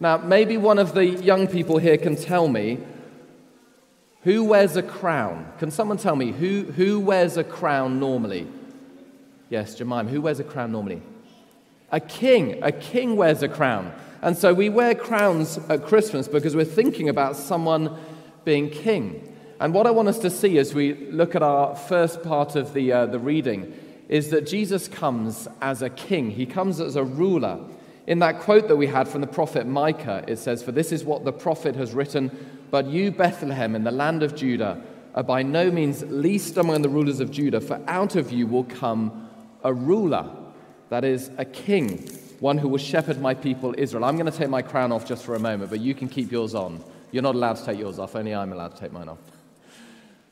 Now, maybe one of the young people here can tell me who wears a crown. Can someone tell me who, who wears a crown normally? Yes, Jemima, who wears a crown normally? A king. A king wears a crown. And so we wear crowns at Christmas because we're thinking about someone being king. And what I want us to see as we look at our first part of the, uh, the reading is that Jesus comes as a king, he comes as a ruler. In that quote that we had from the prophet Micah, it says, For this is what the prophet has written, but you, Bethlehem, in the land of Judah, are by no means least among the rulers of Judah, for out of you will come a ruler, that is, a king, one who will shepherd my people Israel. I'm going to take my crown off just for a moment, but you can keep yours on. You're not allowed to take yours off, only I'm allowed to take mine off.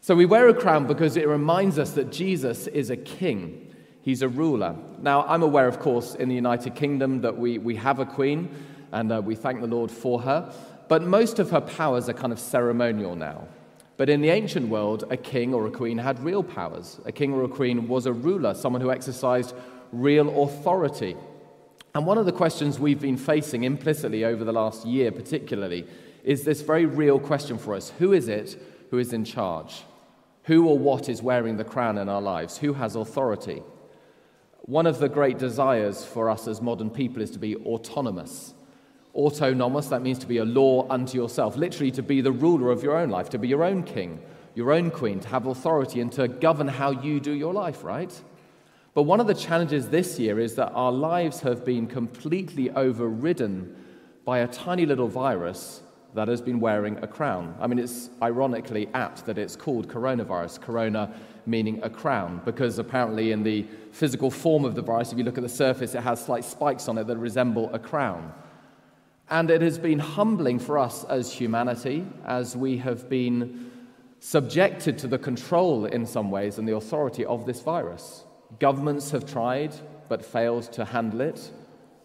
So we wear a crown because it reminds us that Jesus is a king. He's a ruler. Now, I'm aware, of course, in the United Kingdom that we, we have a queen, and uh, we thank the Lord for her. But most of her powers are kind of ceremonial now. But in the ancient world, a king or a queen had real powers. A king or a queen was a ruler, someone who exercised real authority. And one of the questions we've been facing implicitly over the last year, particularly, is this very real question for us Who is it who is in charge? Who or what is wearing the crown in our lives? Who has authority? One of the great desires for us as modern people is to be autonomous. Autonomous, that means to be a law unto yourself, literally to be the ruler of your own life, to be your own king, your own queen, to have authority and to govern how you do your life, right? But one of the challenges this year is that our lives have been completely overridden by a tiny little virus that has been wearing a crown. I mean, it's ironically apt that it's called coronavirus, corona meaning a crown, because apparently, in the physical form of the virus, if you look at the surface, it has slight spikes on it that resemble a crown. And it has been humbling for us as humanity, as we have been subjected to the control in some ways and the authority of this virus. Governments have tried but failed to handle it.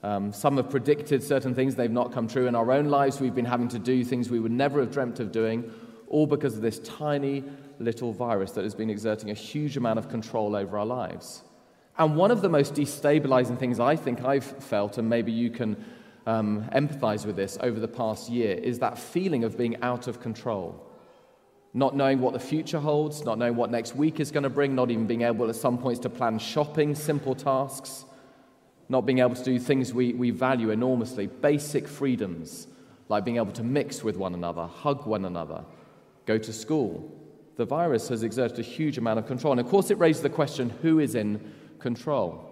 Um, some have predicted certain things, they've not come true. In our own lives, we've been having to do things we would never have dreamt of doing, all because of this tiny little virus that has been exerting a huge amount of control over our lives. And one of the most destabilizing things I think I've felt, and maybe you can um, empathize with this over the past year, is that feeling of being out of control. Not knowing what the future holds, not knowing what next week is going to bring, not even being able at some points to plan shopping, simple tasks not being able to do things we, we value enormously, basic freedoms like being able to mix with one another, hug one another, go to school. The virus has exerted a huge amount of control. And of course, it raises the question who is in control?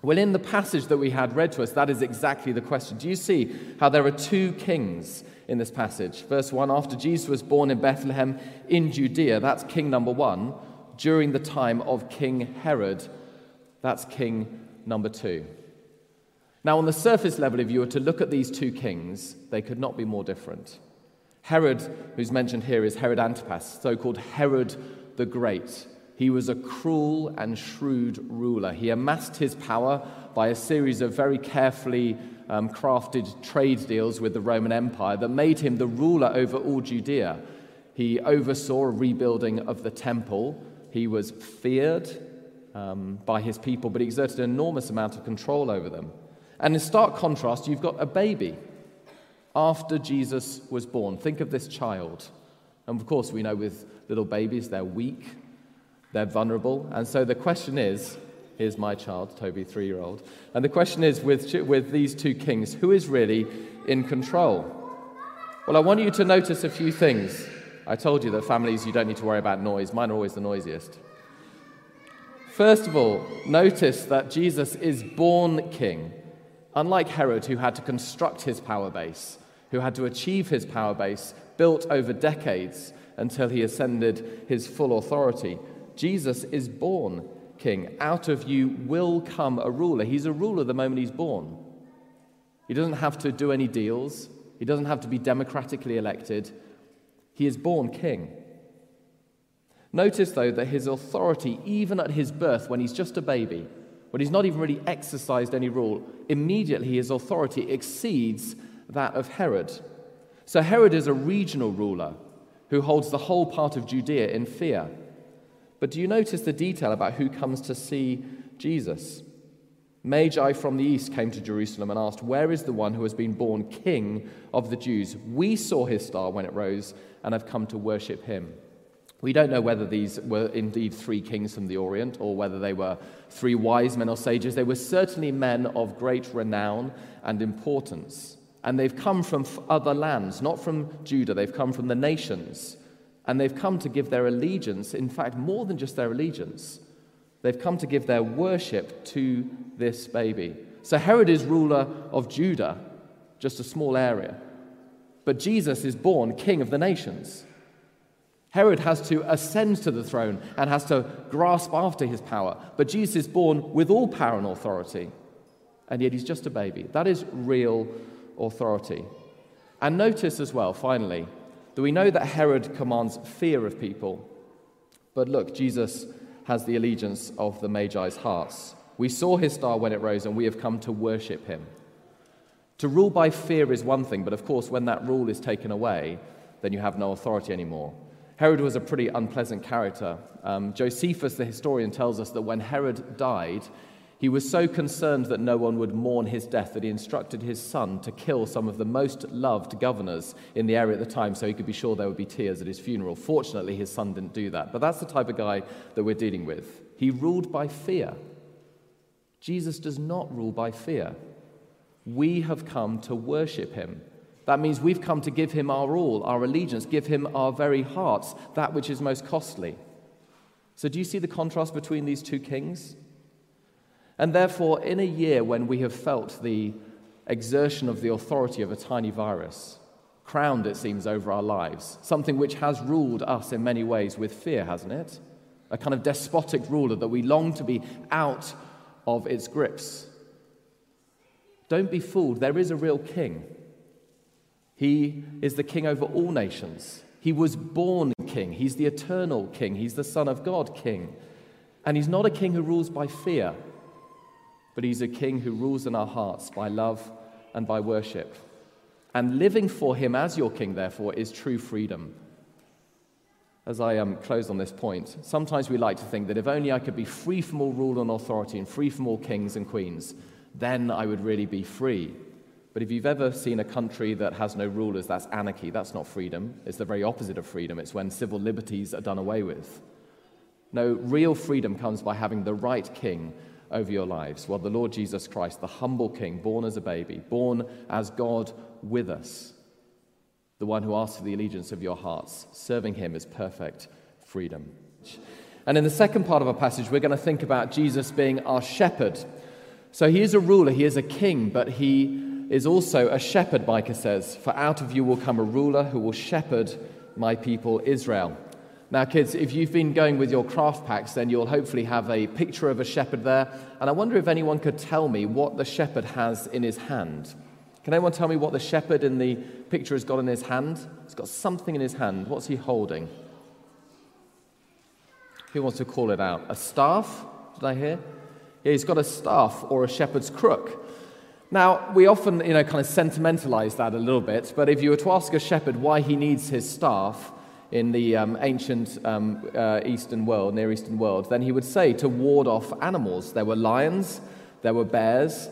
Well, in the passage that we had read to us, that is exactly the question. Do you see how there are two kings in this passage? Verse 1 After Jesus was born in Bethlehem in Judea, that's king number one, during the time of King Herod, that's king number two. Now, on the surface level, if you were to look at these two kings, they could not be more different. Herod, who's mentioned here, is Herod Antipas, so called Herod the Great. He was a cruel and shrewd ruler. He amassed his power by a series of very carefully um, crafted trade deals with the Roman Empire that made him the ruler over all Judea. He oversaw a rebuilding of the temple. He was feared um, by his people, but he exerted an enormous amount of control over them. And in stark contrast, you've got a baby after Jesus was born. Think of this child. And of course, we know with little babies, they're weak, they're vulnerable. And so the question is here's my child, Toby, three year old. And the question is with, with these two kings, who is really in control? Well, I want you to notice a few things. I told you that families, you don't need to worry about noise. Mine are always the noisiest. First of all, notice that Jesus is born king. Unlike Herod, who had to construct his power base, who had to achieve his power base, built over decades until he ascended his full authority, Jesus is born king. Out of you will come a ruler. He's a ruler the moment he's born. He doesn't have to do any deals, he doesn't have to be democratically elected. He is born king. Notice, though, that his authority, even at his birth, when he's just a baby, when he's not even really exercised any rule, immediately his authority exceeds that of Herod. So Herod is a regional ruler who holds the whole part of Judea in fear. But do you notice the detail about who comes to see Jesus? Magi from the east came to Jerusalem and asked, Where is the one who has been born king of the Jews? We saw his star when it rose and have come to worship him. We don't know whether these were indeed three kings from the Orient or whether they were three wise men or sages. They were certainly men of great renown and importance. And they've come from other lands, not from Judah. They've come from the nations. And they've come to give their allegiance, in fact, more than just their allegiance. They've come to give their worship to this baby. So Herod is ruler of Judah, just a small area. But Jesus is born king of the nations. Herod has to ascend to the throne and has to grasp after his power. But Jesus is born with all power and authority. And yet he's just a baby. That is real authority. And notice as well, finally, that we know that Herod commands fear of people. But look, Jesus has the allegiance of the Magi's hearts. We saw his star when it rose, and we have come to worship him. To rule by fear is one thing, but of course, when that rule is taken away, then you have no authority anymore. Herod was a pretty unpleasant character. Um, Josephus, the historian, tells us that when Herod died, he was so concerned that no one would mourn his death that he instructed his son to kill some of the most loved governors in the area at the time so he could be sure there would be tears at his funeral. Fortunately, his son didn't do that. But that's the type of guy that we're dealing with. He ruled by fear. Jesus does not rule by fear. We have come to worship him. That means we've come to give him our all, our allegiance, give him our very hearts, that which is most costly. So, do you see the contrast between these two kings? And therefore, in a year when we have felt the exertion of the authority of a tiny virus, crowned, it seems, over our lives, something which has ruled us in many ways with fear, hasn't it? A kind of despotic ruler that we long to be out of its grips. Don't be fooled, there is a real king. He is the king over all nations. He was born king. He's the eternal king. He's the Son of God king. And he's not a king who rules by fear, but he's a king who rules in our hearts by love and by worship. And living for him as your king, therefore, is true freedom. As I um, close on this point, sometimes we like to think that if only I could be free from all rule and authority and free from all kings and queens, then I would really be free. But if you've ever seen a country that has no rulers, that's anarchy. That's not freedom. It's the very opposite of freedom. It's when civil liberties are done away with. No, real freedom comes by having the right king over your lives. Well, the Lord Jesus Christ, the humble king, born as a baby, born as God with us, the one who asks for the allegiance of your hearts, serving him is perfect freedom. And in the second part of our passage, we're going to think about Jesus being our shepherd. So he is a ruler, he is a king, but he is also a shepherd, Micah says, for out of you will come a ruler who will shepherd my people Israel. Now, kids, if you've been going with your craft packs, then you'll hopefully have a picture of a shepherd there. And I wonder if anyone could tell me what the shepherd has in his hand. Can anyone tell me what the shepherd in the picture has got in his hand? He's got something in his hand. What's he holding? Who wants to call it out? A staff? Did I hear? Yeah, he's got a staff or a shepherd's crook. Now, we often, you know, kind of sentimentalize that a little bit, but if you were to ask a shepherd why he needs his staff in the um, ancient um, uh, Eastern world, Near Eastern world, then he would say to ward off animals. There were lions, there were bears,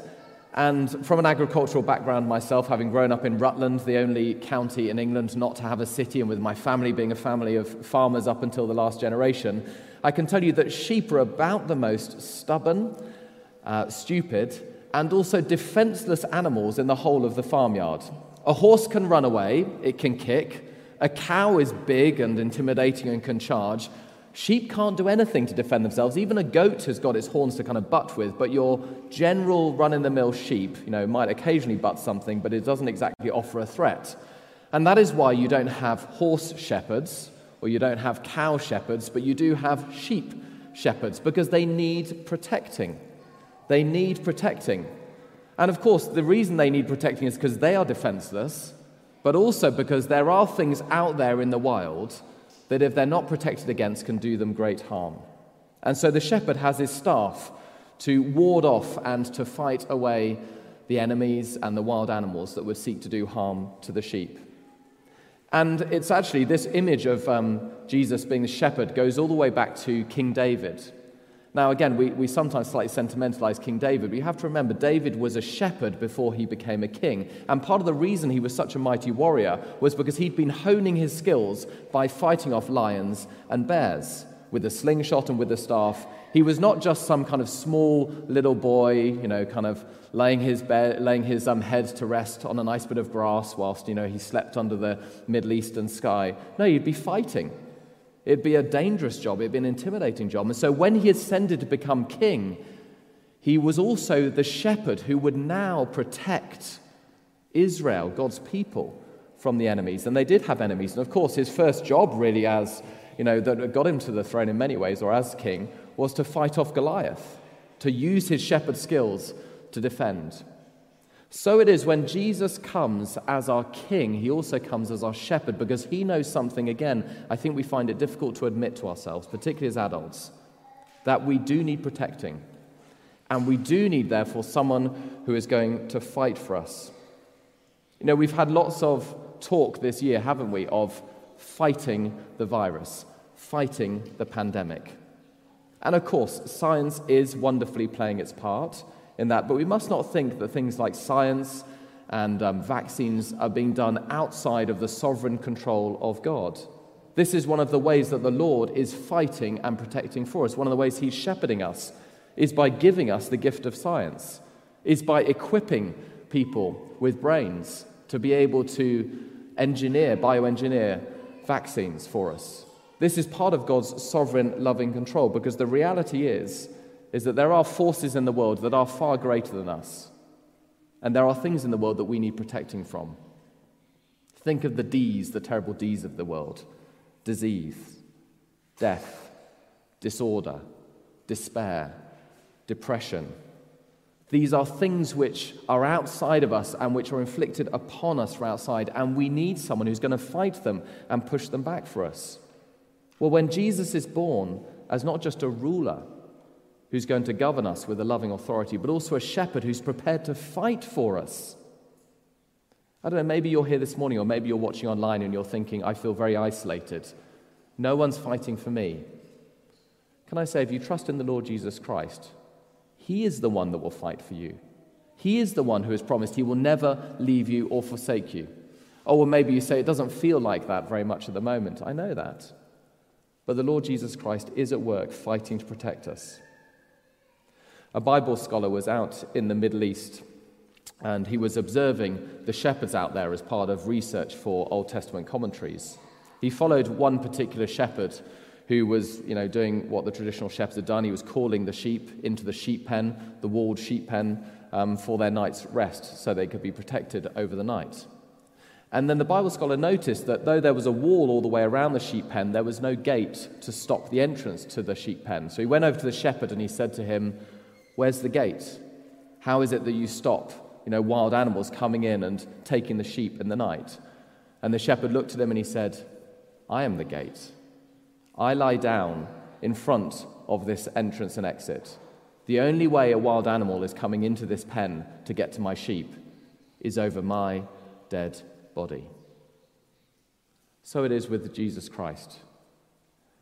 and from an agricultural background myself, having grown up in Rutland, the only county in England not to have a city, and with my family being a family of farmers up until the last generation, I can tell you that sheep are about the most stubborn, uh, stupid, and also defenseless animals in the whole of the farmyard. A horse can run away, it can kick. A cow is big and intimidating and can charge. Sheep can't do anything to defend themselves. Even a goat has got its horns to kind of butt with, but your general run in the mill sheep, you know, might occasionally butt something, but it doesn't exactly offer a threat. And that is why you don't have horse shepherds or you don't have cow shepherds, but you do have sheep shepherds because they need protecting. They need protecting. And of course, the reason they need protecting is because they are defenseless, but also because there are things out there in the wild that, if they're not protected against, can do them great harm. And so the shepherd has his staff to ward off and to fight away the enemies and the wild animals that would seek to do harm to the sheep. And it's actually this image of um, Jesus being the shepherd goes all the way back to King David. Now, again, we, we sometimes slightly sentimentalize King David, but you have to remember David was a shepherd before he became a king. And part of the reason he was such a mighty warrior was because he'd been honing his skills by fighting off lions and bears with a slingshot and with a staff. He was not just some kind of small little boy, you know, kind of laying his, bed, laying his um, head to rest on a nice bit of grass whilst, you know, he slept under the Middle Eastern sky. No, he'd be fighting. It'd be a dangerous job, it'd be an intimidating job. And so when he ascended to become king, he was also the shepherd who would now protect Israel, God's people, from the enemies. And they did have enemies. And of course, his first job, really, as you know, that got him to the throne in many ways, or as king, was to fight off Goliath, to use his shepherd skills to defend. So it is when Jesus comes as our king, he also comes as our shepherd because he knows something, again, I think we find it difficult to admit to ourselves, particularly as adults, that we do need protecting. And we do need, therefore, someone who is going to fight for us. You know, we've had lots of talk this year, haven't we, of fighting the virus, fighting the pandemic. And of course, science is wonderfully playing its part in that. But we must not think that things like science and um, vaccines are being done outside of the sovereign control of God. This is one of the ways that the Lord is fighting and protecting for us. One of the ways He's shepherding us is by giving us the gift of science, is by equipping people with brains to be able to engineer, bioengineer vaccines for us. This is part of God's sovereign loving control because the reality is is that there are forces in the world that are far greater than us. And there are things in the world that we need protecting from. Think of the D's, the terrible D's of the world disease, death, disorder, despair, depression. These are things which are outside of us and which are inflicted upon us from outside, and we need someone who's going to fight them and push them back for us. Well, when Jesus is born as not just a ruler, who's going to govern us with a loving authority, but also a shepherd who's prepared to fight for us. I don't know, maybe you're here this morning, or maybe you're watching online and you're thinking, I feel very isolated. No one's fighting for me. Can I say, if you trust in the Lord Jesus Christ, He is the one that will fight for you. He is the one who has promised He will never leave you or forsake you. Oh, well, maybe you say it doesn't feel like that very much at the moment. I know that. But the Lord Jesus Christ is at work fighting to protect us. A Bible scholar was out in the Middle East and he was observing the shepherds out there as part of research for Old Testament commentaries. He followed one particular shepherd who was you know, doing what the traditional shepherds had done. He was calling the sheep into the sheep pen, the walled sheep pen, um, for their night's rest so they could be protected over the night. And then the Bible scholar noticed that though there was a wall all the way around the sheep pen, there was no gate to stop the entrance to the sheep pen. So he went over to the shepherd and he said to him, Where's the gate? How is it that you stop, you know, wild animals coming in and taking the sheep in the night? And the shepherd looked at him and he said, I am the gate. I lie down in front of this entrance and exit. The only way a wild animal is coming into this pen to get to my sheep is over my dead body. So it is with Jesus Christ.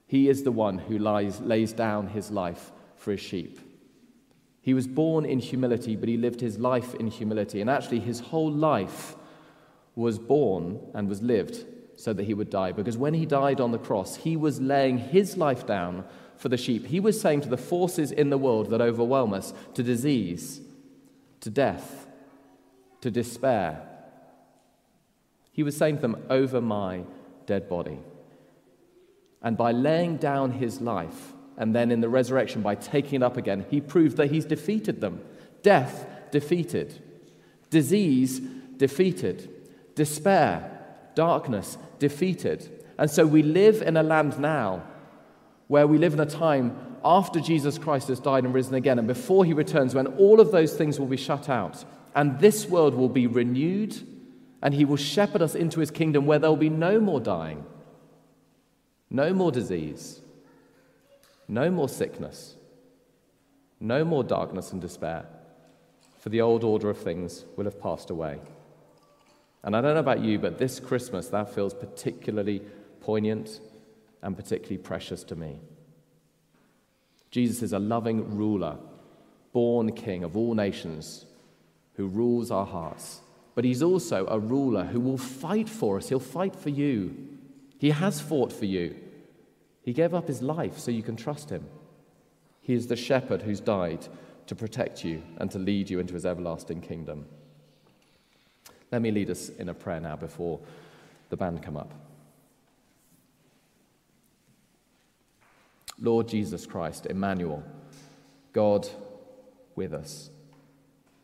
He is the one who lies, lays down his life for his sheep. He was born in humility, but he lived his life in humility. And actually, his whole life was born and was lived so that he would die. Because when he died on the cross, he was laying his life down for the sheep. He was saying to the forces in the world that overwhelm us, to disease, to death, to despair, he was saying to them, Over my dead body. And by laying down his life, and then in the resurrection, by taking it up again, he proved that he's defeated them. Death defeated, disease defeated, despair, darkness defeated. And so we live in a land now where we live in a time after Jesus Christ has died and risen again, and before he returns, when all of those things will be shut out, and this world will be renewed, and he will shepherd us into his kingdom where there will be no more dying, no more disease, no more sickness, no more darkness and despair, for the old order of things will have passed away. And I don't know about you, but this Christmas that feels particularly poignant and particularly precious to me. Jesus is a loving ruler, born king of all nations, who rules our hearts. But he's also a ruler who will fight for us. He'll fight for you. He has fought for you. He gave up his life so you can trust him. He is the shepherd who's died to protect you and to lead you into his everlasting kingdom. Let me lead us in a prayer now before the band come up. Lord Jesus Christ, Emmanuel, God with us.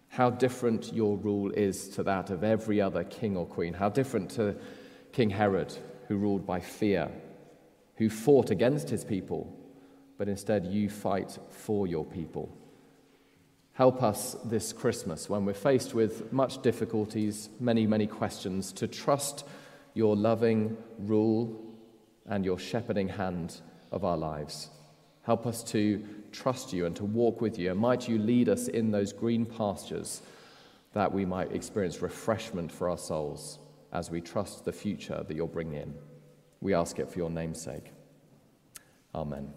How different your rule is to that of every other king or queen. How different to King Herod, who ruled by fear, who fought against his people, but instead you fight for your people. Help us this Christmas when we're faced with much difficulties, many, many questions, to trust your loving rule and your shepherding hand of our lives. Help us to trust you and to walk with you. And might you lead us in those green pastures that we might experience refreshment for our souls as we trust the future that you'll bring in. We ask it for your name's sake. Amen.